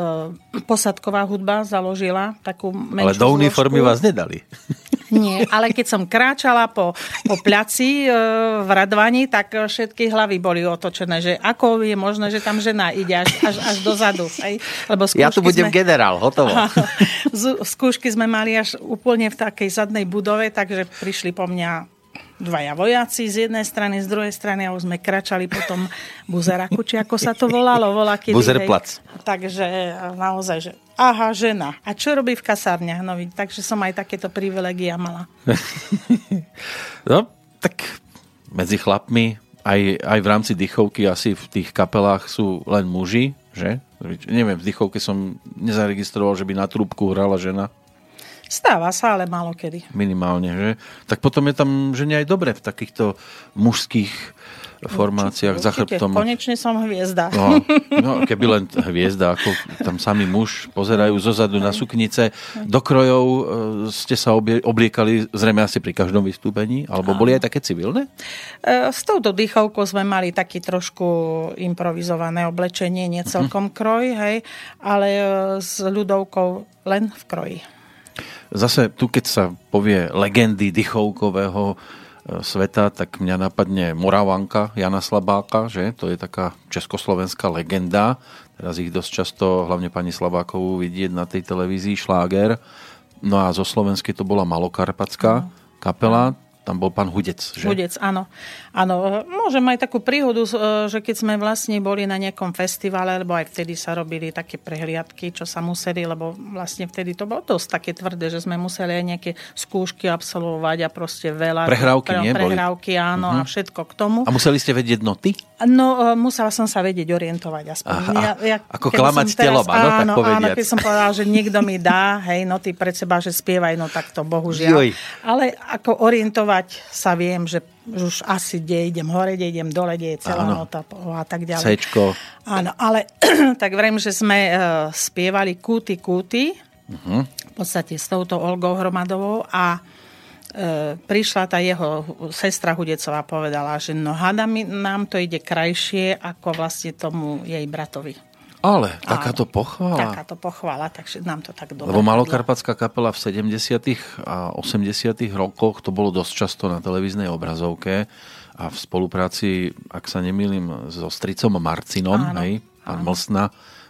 posadková hudba založila takú menšiu Ale do uniformy vás nedali. Nie, ale keď som kráčala po, po placi e, v Radvani, tak všetky hlavy boli otočené, že ako je možné, že tam žena ide až, až, až dozadu. Aj, lebo ja tu budem sme, generál, hotovo. skúšky sme mali až úplne v takej zadnej budove, takže prišli po mňa dvaja vojaci z jednej strany, z druhej strany a už sme kračali potom buzeraku, či ako sa to volalo. Volá, kedy, Buzerplac. Takže naozaj, že aha, žena. A čo robí v kasárniach? No, takže som aj takéto privilegia mala. no, tak medzi chlapmi aj, aj v rámci dychovky asi v tých kapelách sú len muži, že? Neviem, v dychovke som nezaregistroval, že by na trúbku hrala žena. Stáva sa, ale málo kedy. Minimálne, že? Tak potom je tam žene aj dobre v takýchto mužských formáciách určite, za chrbtom. Konečne som hviezda. No, no, keby len hviezda, ako tam sami muž pozerajú zozadu na suknice. Do krojov e, ste sa obliekali zrejme asi pri každom vystúpení? Alebo boli aj také civilné? E, s touto dýchovkou sme mali taký trošku improvizované oblečenie, nie celkom uh-huh. kroj, hej, ale e, s ľudovkou len v kroji. Zase tu, keď sa povie legendy dychovkového e, sveta, tak mňa napadne Moravanka Jana Slabáka, že? To je taká československá legenda. Teraz ich dosť často, hlavne pani Slabákovú, vidieť na tej televízii šláger. No a zo Slovensky to bola Malokarpatská kapela tam bol pán Hudec. Že? Hudec, áno. áno. Môžem aj takú príhodu, e, že keď sme vlastne boli na nejakom festivale, lebo aj vtedy sa robili také prehliadky, čo sa museli, lebo vlastne vtedy to bolo dosť také tvrdé, že sme museli aj nejaké skúšky absolvovať a proste veľa. Prehrávky, pre, nie? Prehrávky, áno, uh-huh. a mhm. všetko k tomu. A museli ste vedieť noty? No, musela som sa vedieť orientovať aspoň. Aha, ja, ja, ako klamať telom, áno, tak povediac. Áno, keď som povedala, že niekto mi dá, hej, no ty pred seba, že spievaj, no tak to bohužiaľ. Joj. Ale ako orientovať sa viem, že už asi kde idem hore, kde idem dole, kde je celá Áno. nota a tak ďalej. Sečko. Áno, ale tak vrem, že sme uh, spievali kúty, kúty, uh-huh. v podstate s touto Olgou Hromadovou a prišla tá jeho sestra Hudecová povedala, že no hada nám to ide krajšie ako vlastne tomu jej bratovi. Ale, takáto pochvala. Takáto pochvala, takže nám to tak dobre. Lebo Malokarpatská kapela v 70. a 80. rokoch, to bolo dosť často na televíznej obrazovke a v spolupráci, ak sa nemýlim, so stricom Marcinom, áno, hej, pán áno. Mlsna,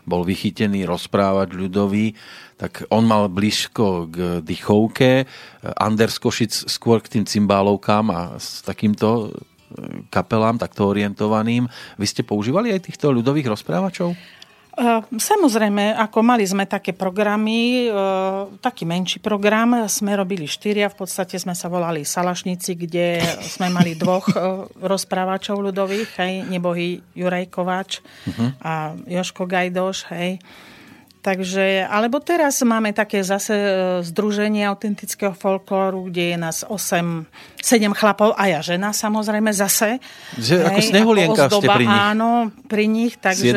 bol vychytený rozprávať ľudový, tak on mal blízko k dychovke, Anders Košic skôr k tým cymbálovkám a s takýmto e, kapelám, takto orientovaným. Vy ste používali aj týchto ľudových rozprávačov? Samozrejme, ako mali sme také programy, taký menší program, sme robili štyria, v podstate sme sa volali Salašníci, kde sme mali dvoch rozprávačov ľudových, hej, nebohý Juraj Kováč uh-huh. a Joško Gajdoš, hej. Takže, alebo teraz máme také zase e, združenie autentického folklóru, kde je nás 8, 7 chlapov a ja žena samozrejme zase. Že, ako snehulienka ste pri nich. Áno, pri nich. Takže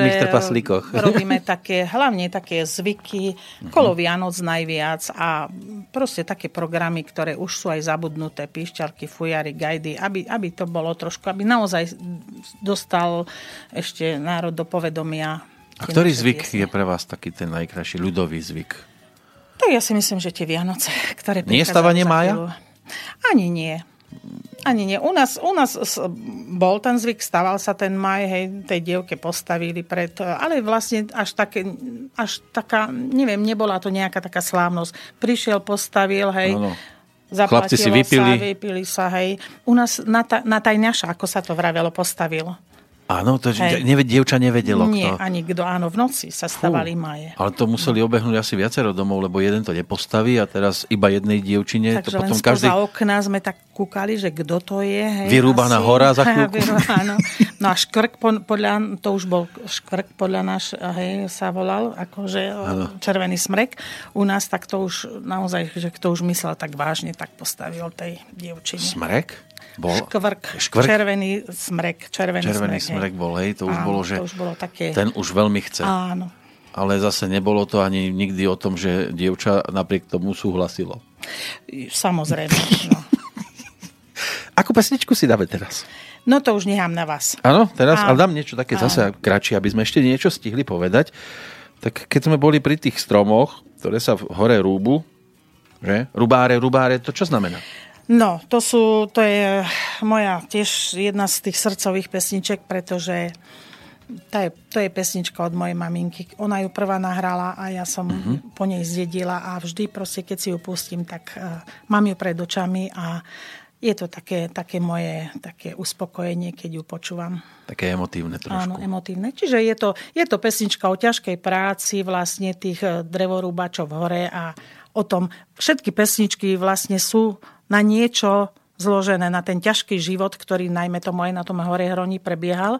robíme také, hlavne také zvyky, uh-huh. kolo Vianoc najviac a proste také programy, ktoré už sú aj zabudnuté, píšťalky, fujary, gajdy, aby, aby to bolo trošku, aby naozaj dostal ešte národ do povedomia a ktorý zvyk piesne. je pre vás taký ten najkrajší ľudový zvyk? Tak ja si myslím, že tie Vianoce, ktoré Nie stavanie mája? Ani nie. Ani nie. U nás, u nás bol ten zvyk, staval sa ten maj, hej, tej dievke postavili pred, ale vlastne až, také, až taká, neviem, nebola to nejaká taká slávnosť. Prišiel, postavil, hej, ano. Chlapci si vypili. sa, vypili sa, hej. U nás na, ta, na tajňaša, ako sa to vravelo, postavilo. Áno, to neved, dievča nevedelo Nie, kto. ani kto, áno, v noci sa stavali Fú, maje. Ale to museli obehnúť asi viacero domov, lebo jeden to nepostaví a teraz iba jednej dievčine. Takže to potom každý... okna sme tak kúkali, že kto to je. Hej, Vyrúbaná asi. hora za chvíľku. áno. No a škrk podľa, to už bol škrk podľa náš, hej, sa volal, akože áno. červený smrek. U nás tak to už naozaj, že kto už myslel tak vážne, tak postavil tej dievčine. Smrek? Bol, škvrk, škvrk, červený smrek. Červený, červený smrek, smrek bol, hej, to už Áno, bolo, že to už bolo také... ten už veľmi chce. Áno. Ale zase nebolo to ani nikdy o tom, že dievča napriek tomu súhlasilo. Samozrejme. No. Akú pesničku si dáme teraz? No to už nechám na vás. Áno, teraz, Áno. ale dám niečo také Áno. zase kratšie, aby sme ešte niečo stihli povedať. Tak keď sme boli pri tých stromoch, ktoré sa v hore rúbu, že? Rubáre, rubáre, to čo znamená? No, to, sú, to je moja tiež jedna z tých srdcových pesniček, pretože tá je, to je pesnička od mojej maminky. Ona ju prvá nahrala a ja som uh-huh. po nej zjedila a vždy proste, keď si ju pustím, tak uh, mám ju pred očami a je to také, také moje také uspokojenie, keď ju počúvam. Také emotívne trošku. Áno, emotívne. Čiže je to, je to pesnička o ťažkej práci vlastne tých e, drevorúbačov v hore a o tom. Všetky pesničky vlastne sú na niečo zložené na ten ťažký život, ktorý najmä tomu aj na tom hore hroni prebiehal.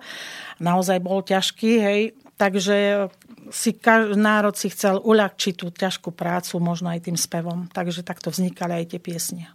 Naozaj bol ťažký, hej. Takže si národ si chcel uľahčiť tú ťažkú prácu, možno aj tým spevom. Takže takto vznikali aj tie piesne.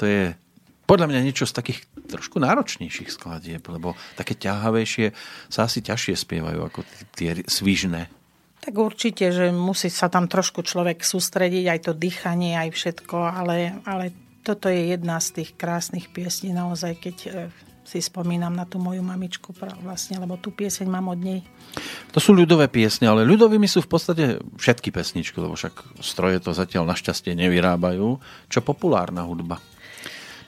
Toto je podľa mňa niečo z takých trošku náročnejších skladieb, lebo také ťahavejšie sa asi ťažšie spievajú ako tie svižné. Tak určite, že musí sa tam trošku človek sústrediť, aj to dýchanie, aj všetko, ale, ale toto je jedna z tých krásnych piesní naozaj, keď e, si spomínam na tú moju mamičku vlastne, lebo tú pieseň mám od nej. To sú ľudové piesne, ale ľudovými sú v podstate všetky pesničky, lebo však stroje to zatiaľ našťastie nevyrábajú. Čo populárna hudba?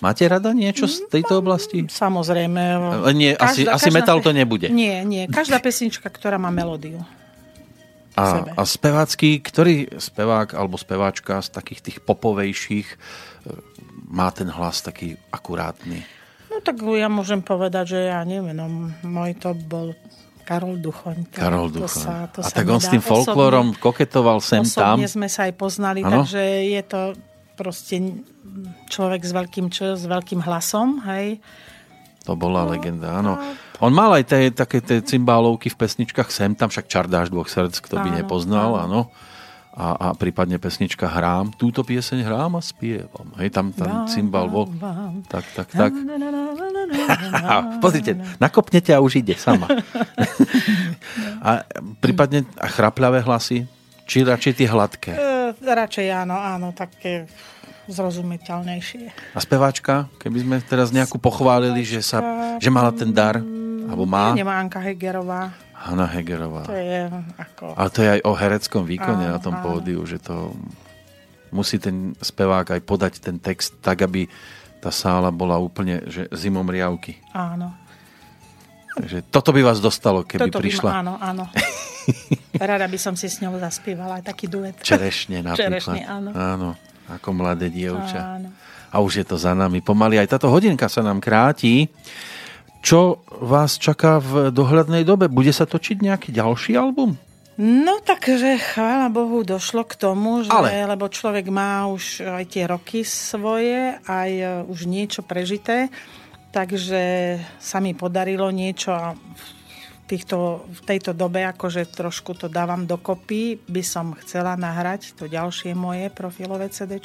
Máte rada niečo z tejto oblasti? Samozrejme. Nie, každá, asi, asi metal to nebude. Nie, nie. Každá pesnička, ktorá má melódiu. A, a spevácky, ktorý spevák alebo speváčka z takých tých popovejších e, má ten hlas taký akurátny? No tak ja môžem povedať, že ja neviem, no, môj to bol Karol Duchoň. Karol Duchoň. To sa, to a sa tak on s tým folklórom koketoval sem tam. Osobne sme sa aj poznali, ano? takže je to proste človek s veľkým čo, s veľkým hlasom, hej. To bola no, legenda, áno. On mal aj tie, také tie cymbálovky v pesničkách sem, tam však Čardáš dvoch srdc, kto by áno, nepoznal, áno. A, a prípadne pesnička Hrám. Túto pieseň hrám a spievam. Hej, tam ten cymbal bol. Tak, tak, tak. Pozrite, nakopnete a už ide sama. a prípadne a chrapľavé hlasy? Či radšej tie hladké? E, radšej áno, áno, také zrozumiteľnejšie. A speváčka, keby sme teraz nejakú pochválili, že, sa, že mala ten dar, alebo má? Nemá Anka Hegerová. Hanna Hegerová. To je ako... Ale to je aj o hereckom výkone áno, na tom áno. pódiu, že to musí ten spevák aj podať ten text tak, aby tá sála bola úplne že zimom riavky. Áno. Takže toto by vás dostalo, keby toto prišla. By ma, áno, áno. Rada by som si s ňou zaspievala aj taký duet. Čerešne napríklad. Čerešne, áno. áno ako mladé dievča. Áno. A už je to za nami. Pomaly aj táto hodinka sa nám kráti. Čo vás čaká v dohľadnej dobe? Bude sa točiť nejaký ďalší album? No takže chvála Bohu došlo k tomu, že, Ale... lebo človek má už aj tie roky svoje, aj e, už niečo prežité, takže sa mi podarilo niečo a týchto, v tejto dobe akože trošku to dávam dokopy, by som chcela nahrať to ďalšie moje profilové CD.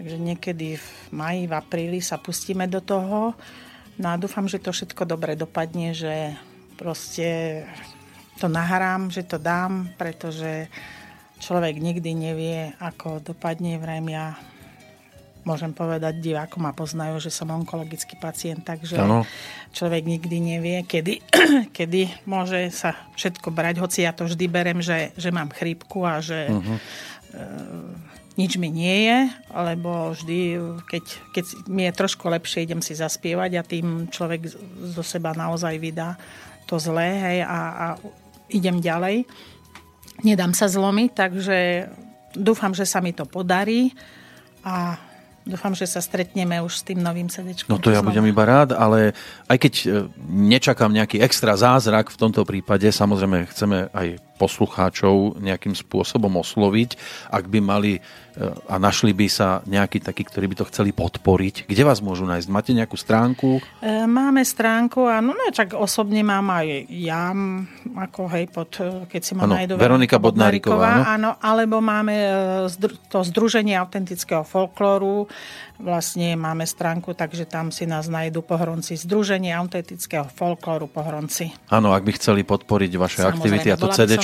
Takže niekedy v maji, v apríli sa pustíme do toho. No a dúfam, že to všetko dobre dopadne, že proste to nahrám, že to dám, pretože človek nikdy nevie, ako dopadne. Vrajme ja môžem povedať, divákom ma poznajú, že som onkologický pacient, takže ano. človek nikdy nevie, kedy, kedy môže sa všetko brať, hoci ja to vždy berem, že, že mám chrípku a že uh-huh. e, nič mi nie je, lebo vždy, keď, keď mi je trošku lepšie, idem si zaspievať a tým človek zo seba naozaj vydá to zlé hej, a, a idem ďalej. Nedám sa zlomiť, takže dúfam, že sa mi to podarí a Dúfam, že sa stretneme už s tým novým sedečkom. No to ja budem iba rád, ale aj keď e, nečakám nejaký extra zázrak v tomto prípade, samozrejme chceme aj poslucháčov nejakým spôsobom osloviť, ak by mali e, a našli by sa nejakí takí, ktorí by to chceli podporiť. Kde vás môžu nájsť? Máte nejakú stránku? E, máme stránku, áno, no čak osobne mám aj ja, ako hej, pod, e, keď si ma ano, nájdu Veronika Bodnáriková, áno. áno, alebo máme to Združenie autentického folklóru, vlastne máme stránku, takže tam si nás nájdu pohronci Združenie autentického folklóru pohronci. Áno, ak by chceli podporiť vaše Samozrejme, aktivity a to CD.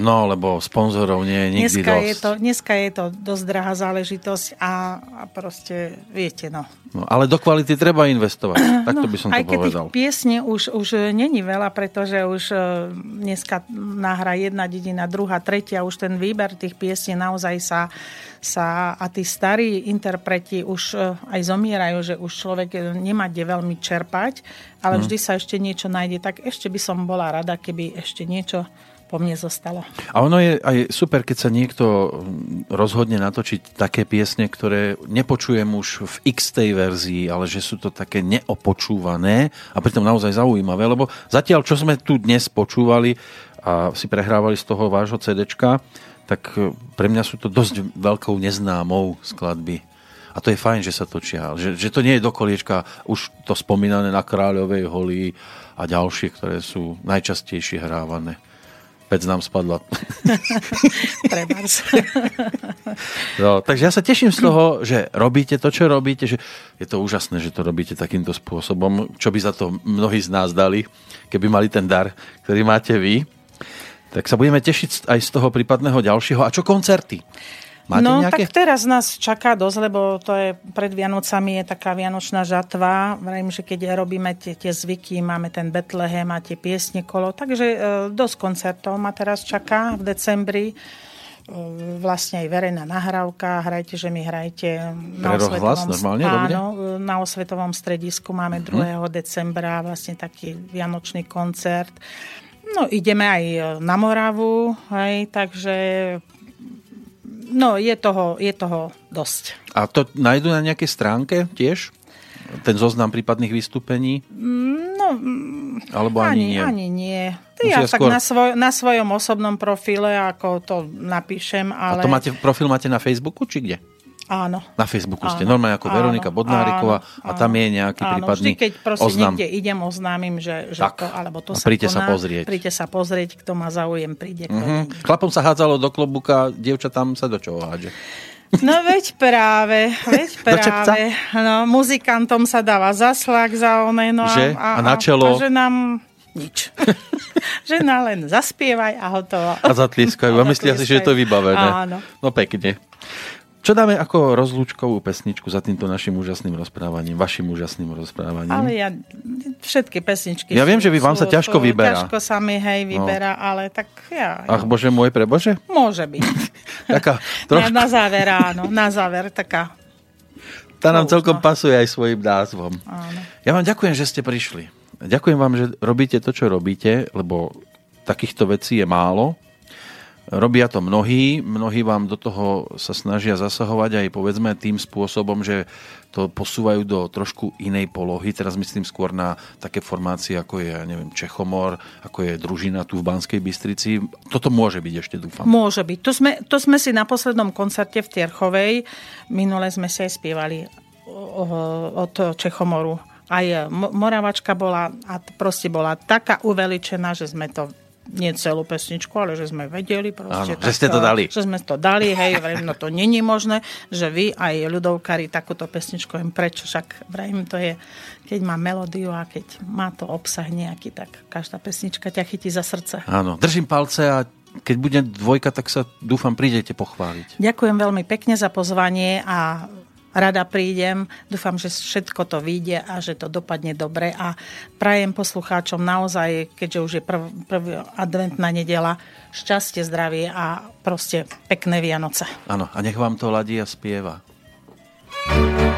No, lebo sponzorov nie je nikdy dneska dosť. Je to, dneska je to dosť drahá záležitosť a, a proste viete, no. no. Ale do kvality treba investovať, takto no, by som to aj keď povedal. Aj piesne už, už není veľa, pretože už e, dneska nahra jedna dedina, druhá, tretia, už ten výber tých piesní naozaj sa sa a tí starí interpreti už e, aj zomierajú, že už človek nemá kde veľmi čerpať, ale mhm. vždy sa ešte niečo nájde, tak ešte by som bola rada, keby ešte niečo po mne zostalo. A ono je aj super, keď sa niekto rozhodne natočiť také piesne, ktoré nepočujem už v x tej verzii, ale že sú to také neopočúvané a pritom naozaj zaujímavé, lebo zatiaľ, čo sme tu dnes počúvali a si prehrávali z toho vášho CDčka, tak e, pre mňa sú to dosť veľkou neznámou skladby. A to je fajn, že sa točia. Že, že to nie je do koliečka už to spomínané na Kráľovej holi a ďalšie, ktoré sú najčastejšie hrávané. pec nám spadla. no, takže ja sa teším z toho, že robíte to, čo robíte, že je to úžasné, že to robíte takýmto spôsobom, čo by za to mnohí z nás dali, keby mali ten dar, ktorý máte vy. Tak sa budeme tešiť aj z toho prípadného ďalšieho. A čo koncerty? Máte no nejaké? tak teraz nás čaká dosť, lebo to je pred Vianocami je taká vianočná žatva. Vrajím, že keď robíme tie, tie zvyky, máme ten Betlehem a tie piesne kolo, takže e, dosť koncertov ma teraz čaká v decembri e, vlastne aj verejná nahrávka, hrajte, že mi hrajte na osvetovom, normálne áno, na osvetovom stredisku máme 2. Hmm. decembra vlastne taký vianočný koncert. No ideme aj na Moravu, hej, takže No, je toho, je toho dosť. A to nájdu na nejakej stránke tiež? Ten zoznam prípadných vystúpení? No, Alebo ani, ani nie? Ani nie. Ja tak skôr... na, svoj, na svojom osobnom profile, ako to napíšem, ale... A to máte, profil máte na Facebooku, či kde? Áno. Na Facebooku áno, ste normálne ako áno, Veronika Bodnáriková áno, a tam je nejaký áno, prípadný vždy, keď prosím, oznam. niekde idem, oznámim, že, že tak, to, alebo to sa príďte koná, sa pozrieť. Príďte sa pozrieť, kto má záujem, príde. Mm-hmm. Chlapom sa hádzalo do klobuka, dievča tam sa do čoho hádže? No veď práve, veď práve. No, muzikantom sa dáva zaslak za one, no že? a, a, a na čelo. A, a že nám nič. Žena len zaspievaj a hotovo. A zatlieskajú. A, a myslia si, že je to vybavené. Áno. No pekne. Čo dáme ako rozlúčkovú pesničku za týmto našim úžasným rozprávaním, vašim úžasným rozprávaním? Ale ja všetky pesničky Ja sú, viem, že vy vám sa ťažko vyberá. Ťažko sa mi, hej, vyberá, no. ale tak ja... Ach, bože môj, pre bože? Môže byť. taká trošku... na, na záver, áno, na záver, taká... Tá nám celkom pasuje aj svojim názvom. Áno. Ja vám ďakujem, že ste prišli. Ďakujem vám, že robíte to, čo robíte, lebo takýchto vecí je málo Robia to mnohí, mnohí vám do toho sa snažia zasahovať aj povedzme tým spôsobom, že to posúvajú do trošku inej polohy. Teraz myslím skôr na také formácie, ako je, ja neviem, Čechomor, ako je družina tu v Banskej Bystrici. Toto môže byť ešte, dúfam. Môže byť. To sme, to sme si na poslednom koncerte v Tierchovej, minule sme si aj spievali od Čechomoru. Aj Moravačka bola a proste bola taká uveličená, že sme to nie celú pesničku, ale že sme vedeli proste. Áno, tak, že ste to dali. Že sme to dali, hej, vrejme, no to není možné, že vy aj ľudovkári takúto pesničku, viem prečo, však vrejme to je, keď má melódiu a keď má to obsah nejaký, tak každá pesnička ťa chytí za srdce. Áno, držím palce a keď bude dvojka, tak sa dúfam prídete pochváliť. Ďakujem veľmi pekne za pozvanie a rada prídem. Dúfam, že všetko to vyjde a že to dopadne dobre a prajem poslucháčom naozaj, keďže už je prv, prv adventná nedela, šťastie, zdravie a proste pekné Vianoce. Áno, a nech vám to ladí a spieva. thank you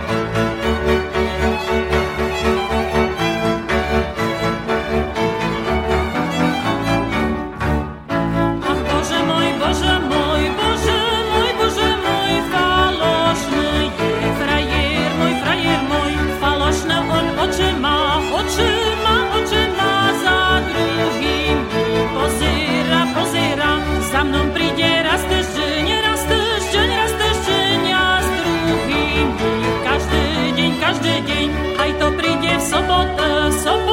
nic nie